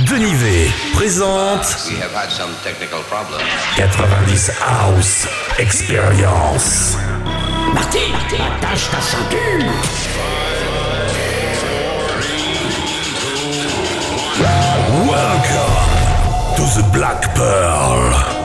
Denis V présente We have had some technical problems. 90 House Experience. Marty, attache ta ceinture Welcome to the Black Pearl.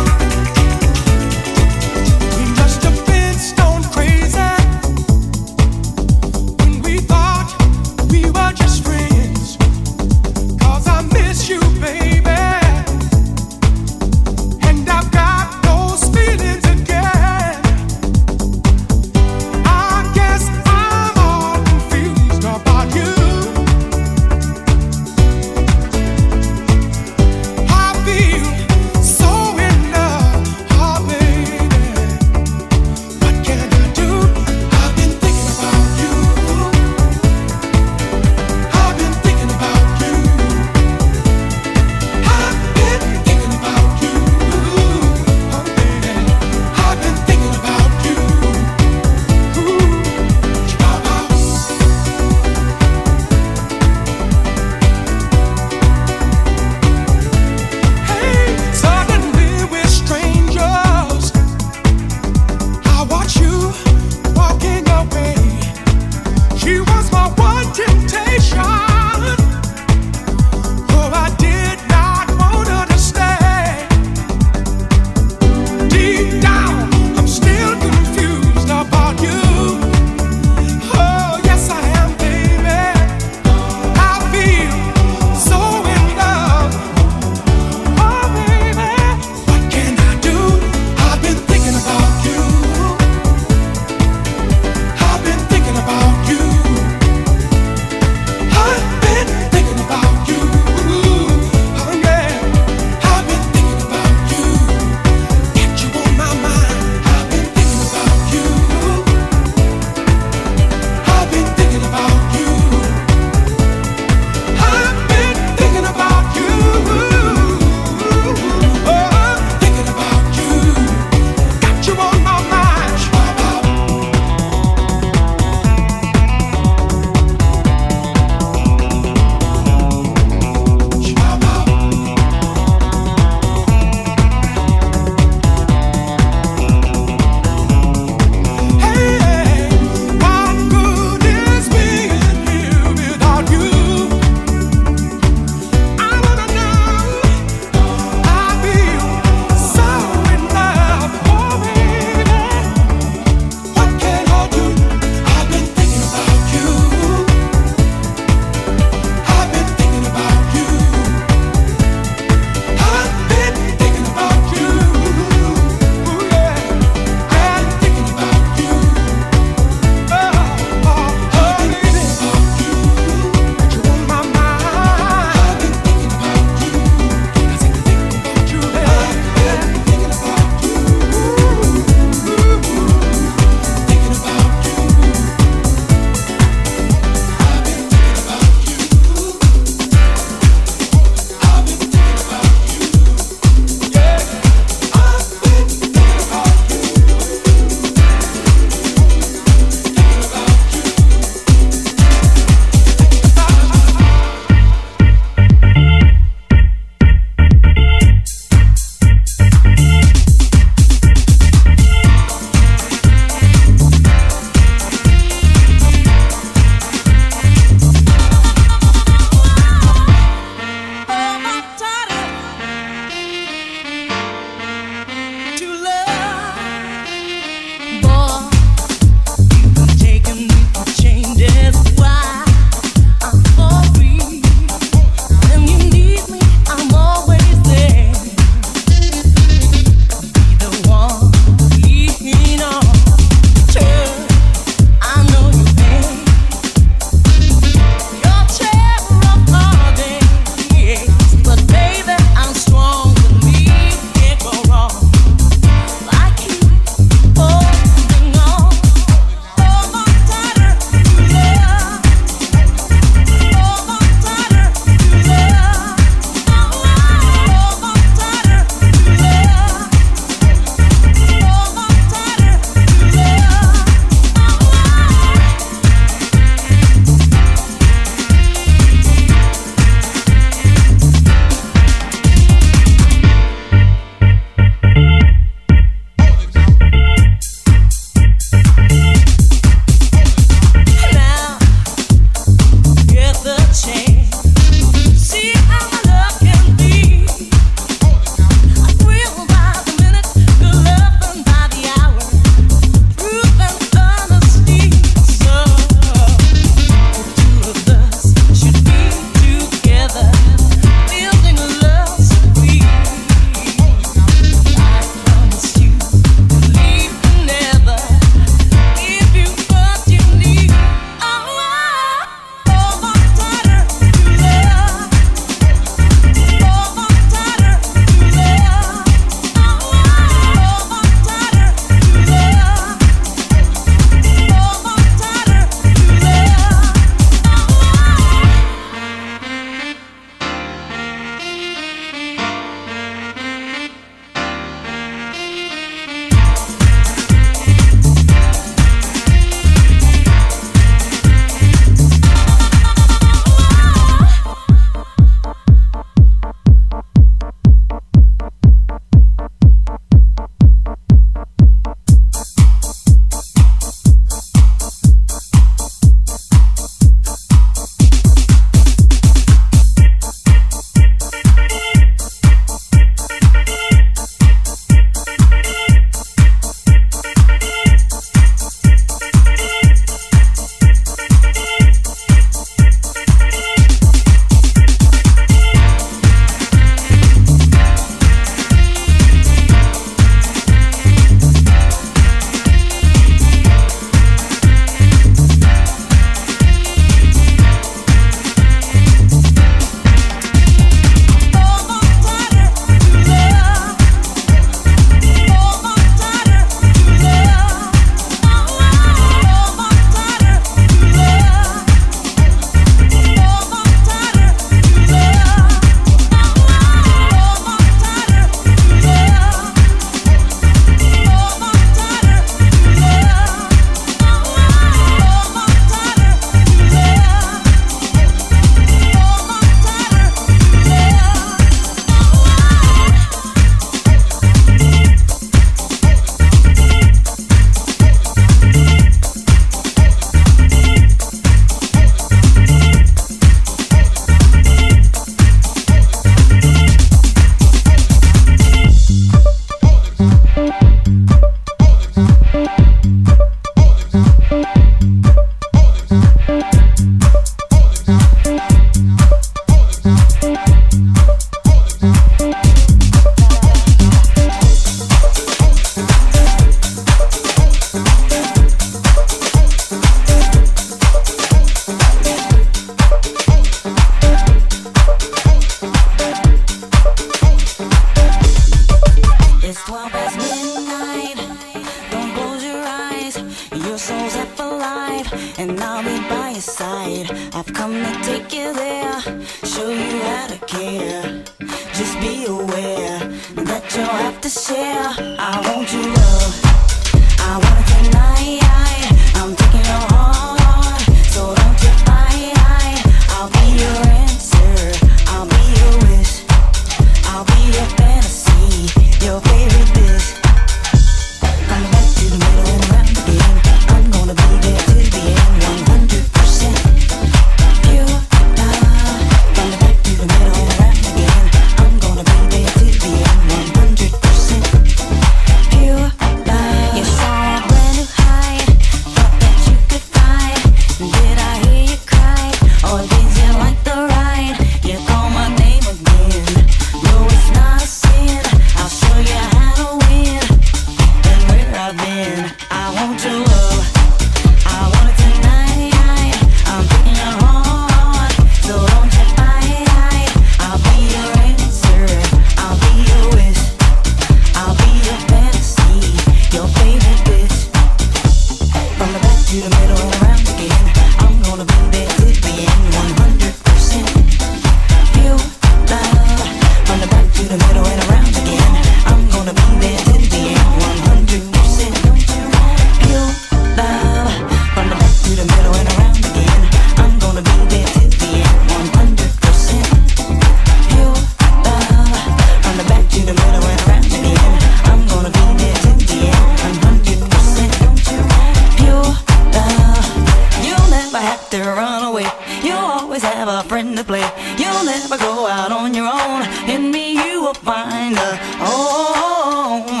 You'll never go out on your own. In me, you will find a home.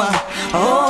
Oh.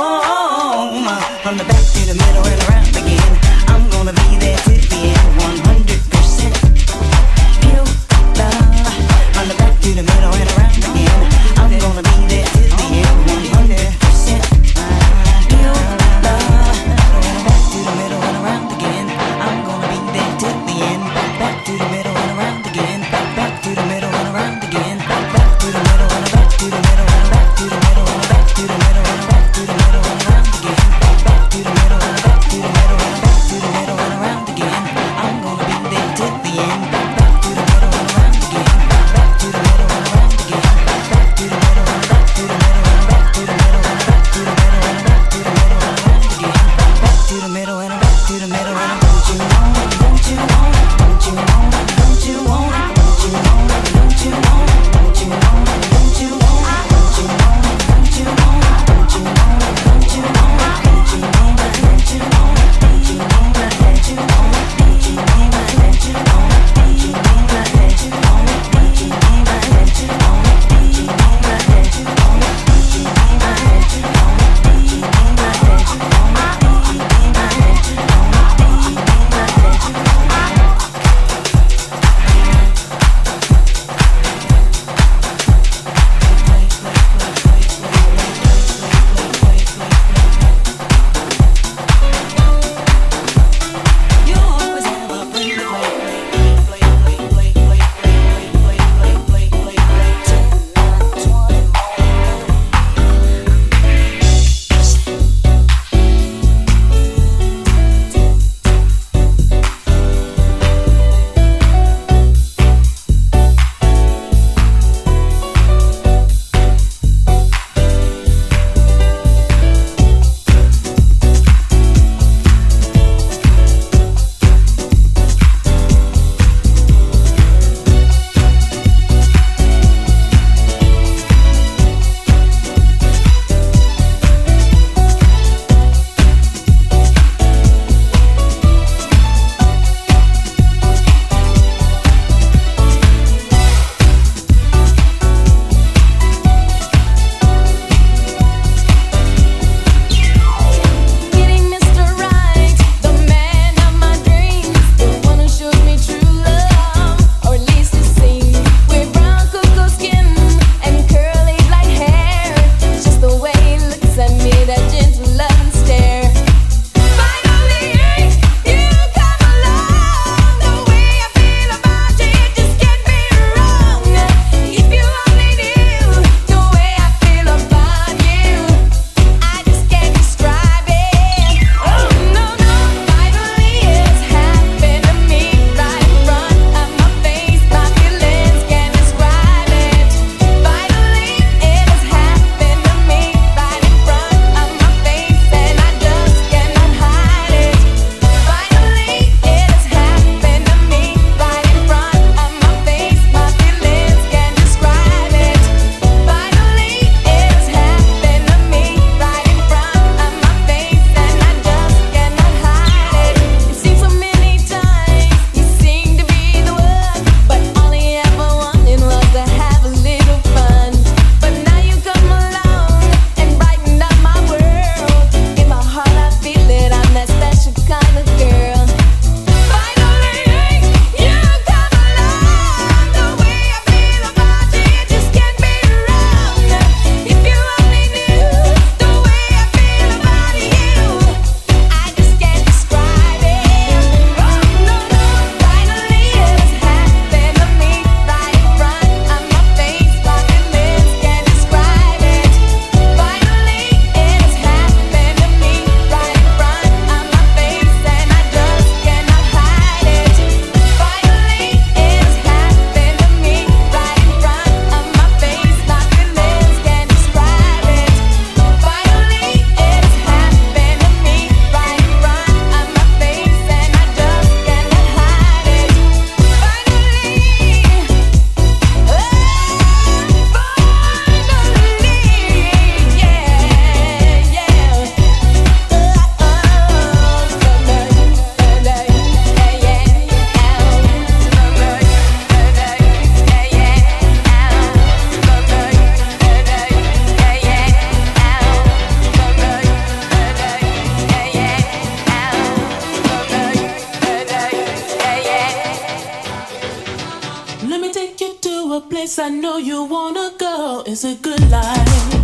life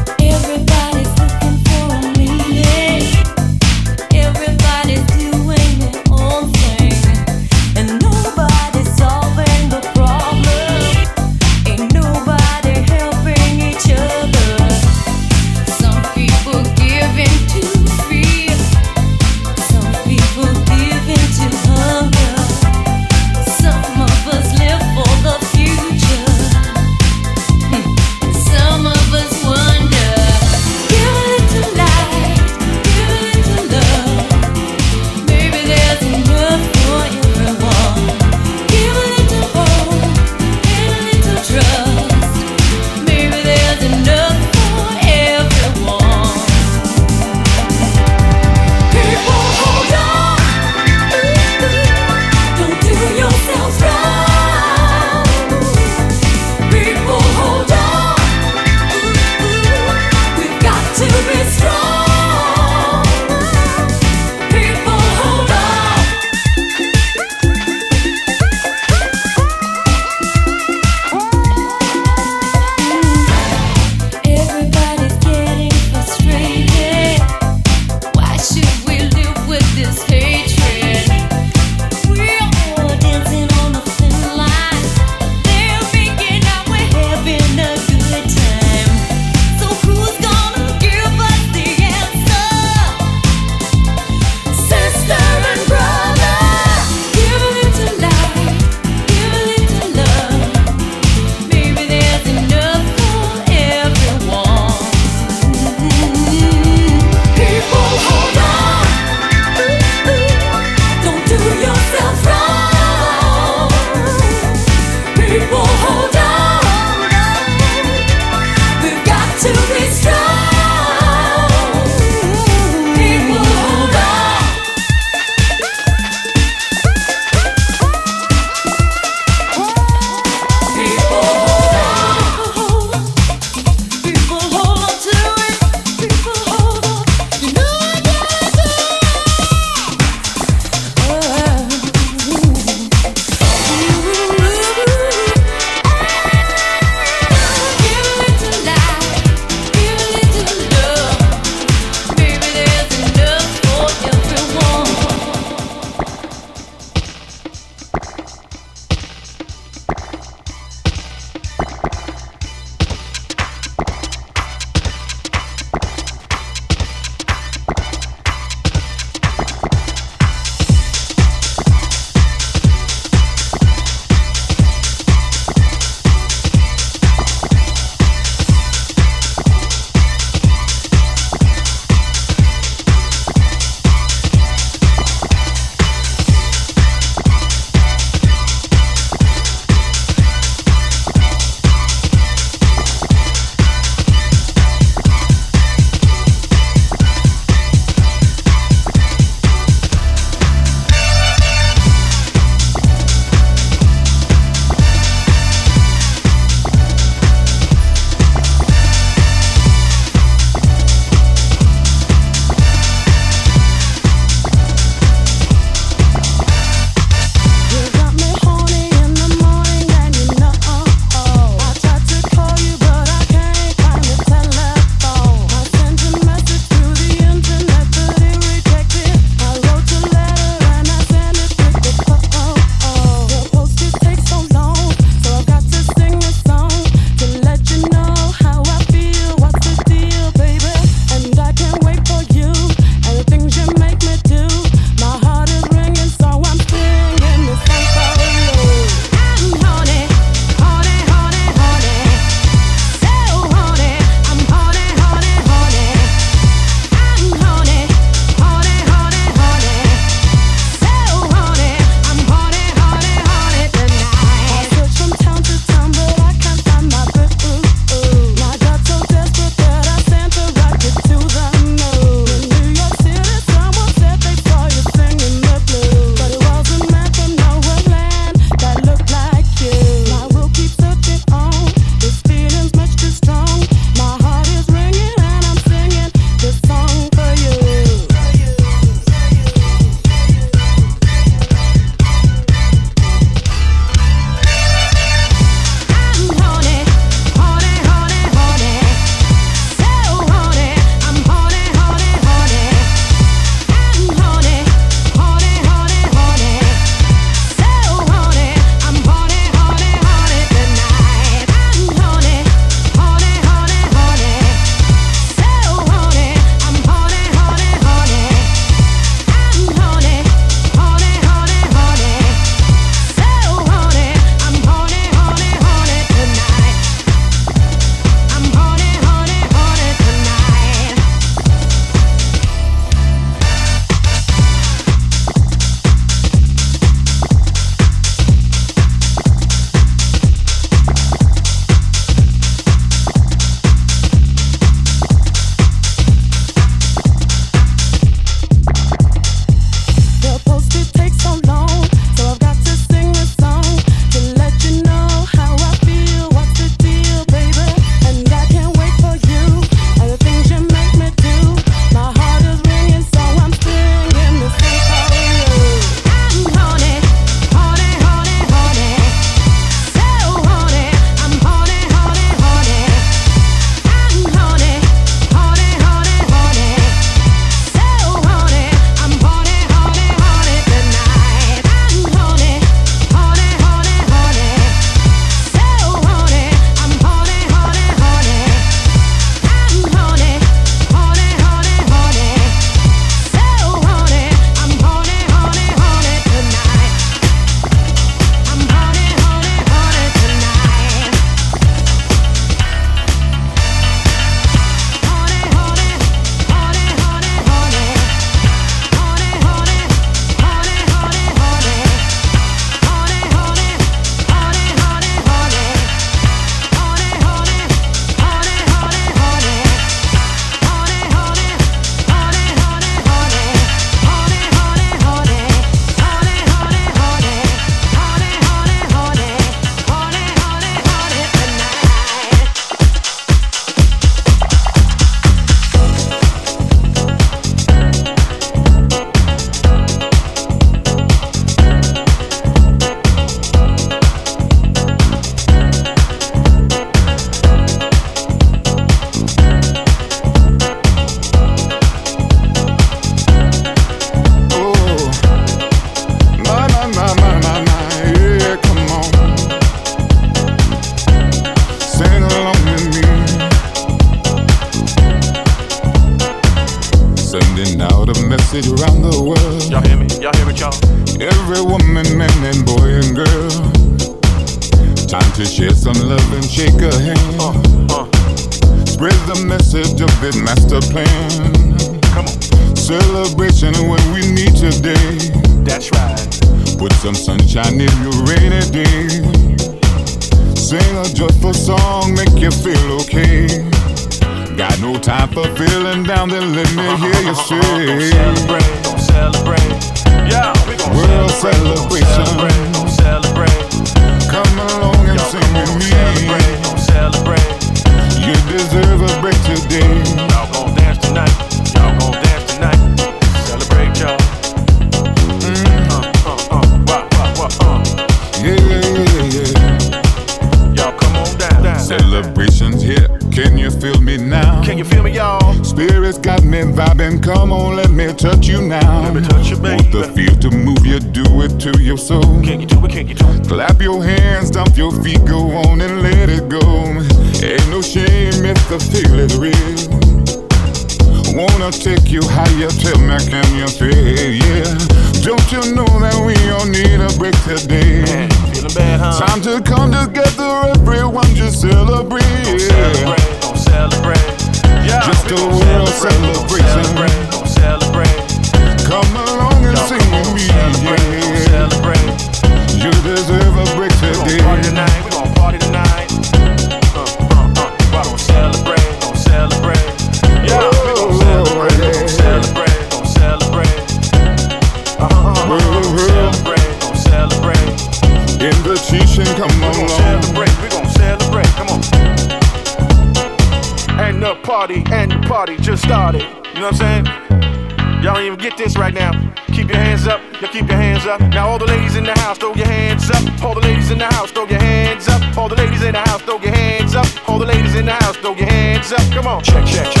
yourself. Come on. Check, check, check.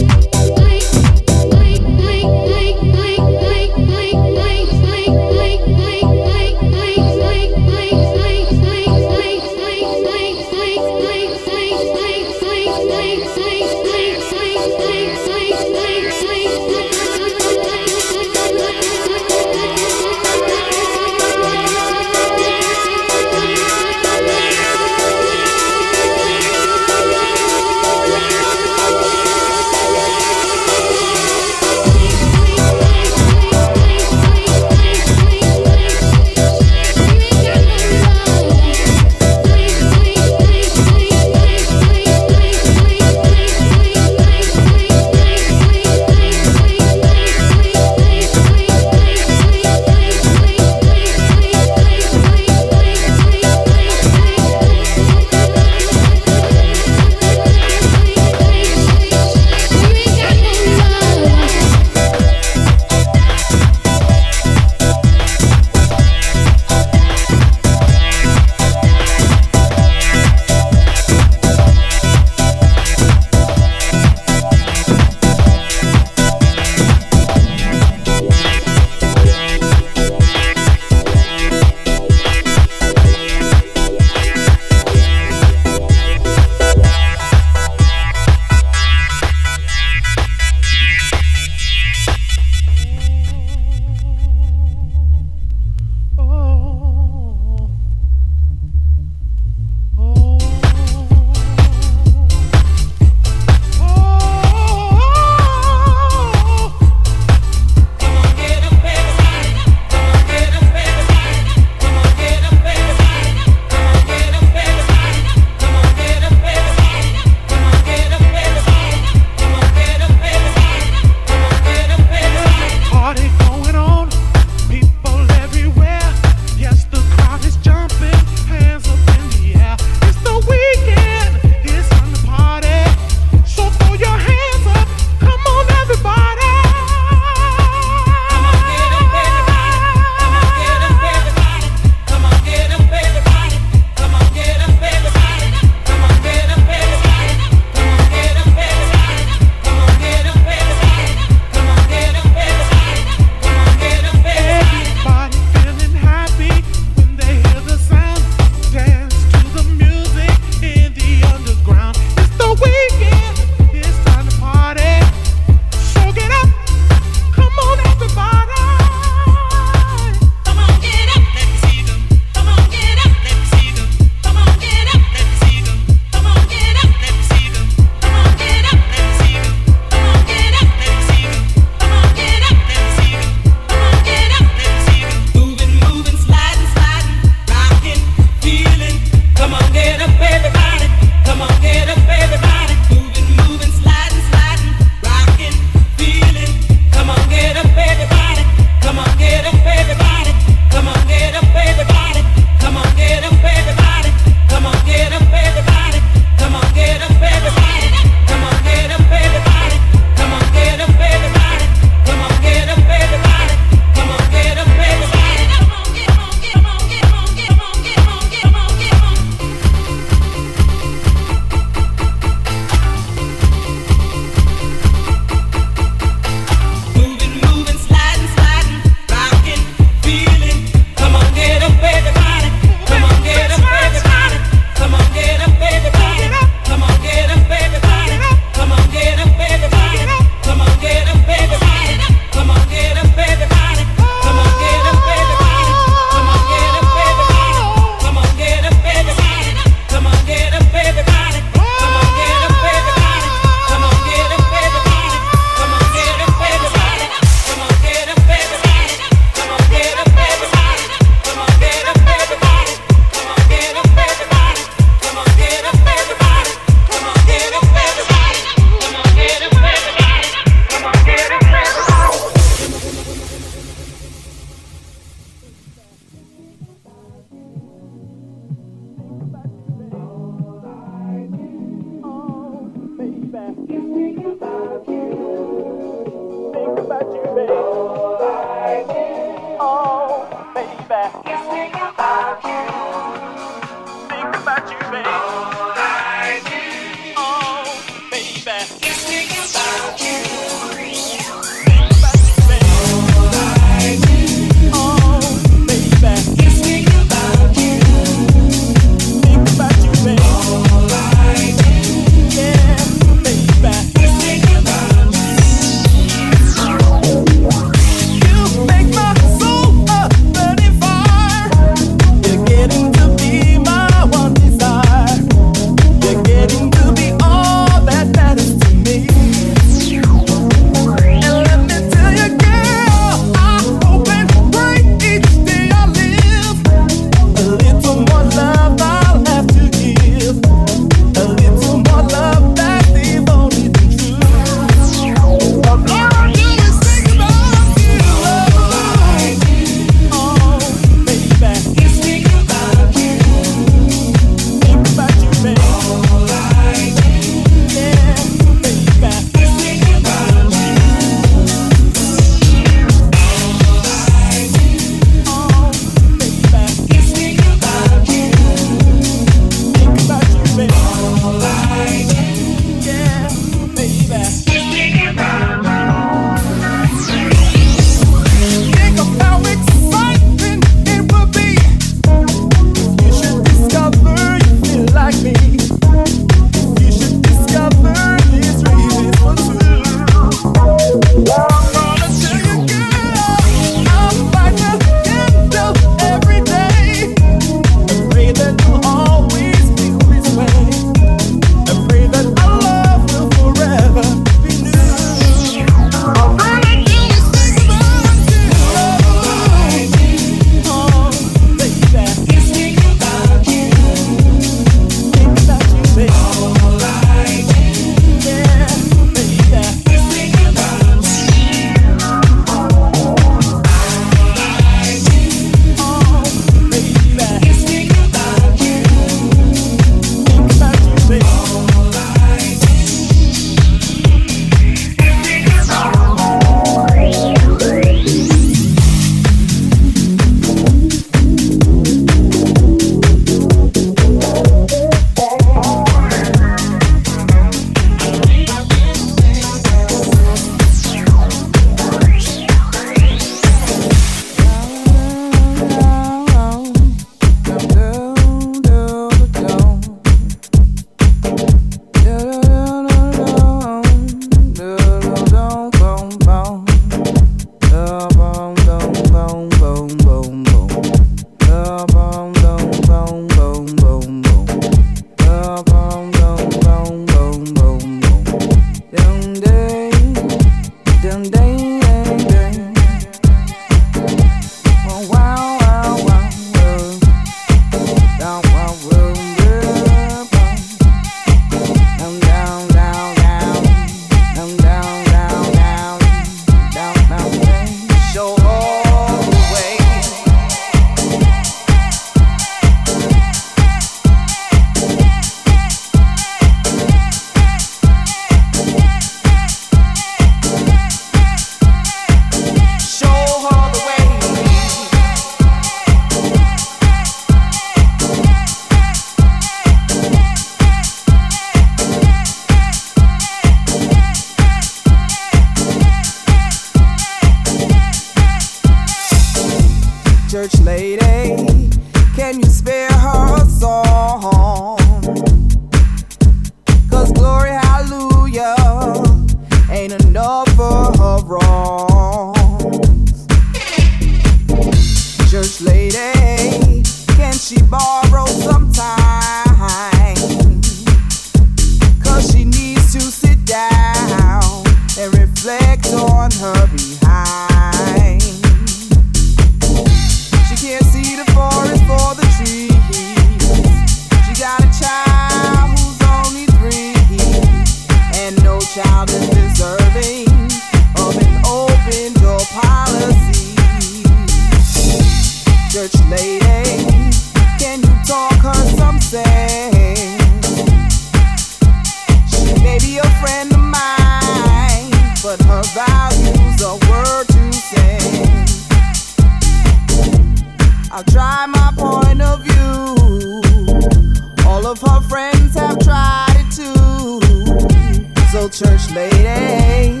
Church lady,